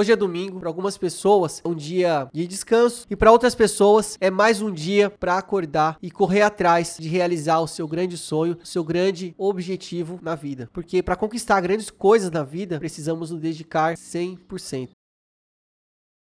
Hoje é domingo, para algumas pessoas é um dia de descanso e para outras pessoas é mais um dia para acordar e correr atrás de realizar o seu grande sonho, o seu grande objetivo na vida. Porque para conquistar grandes coisas na vida, precisamos nos dedicar 100%.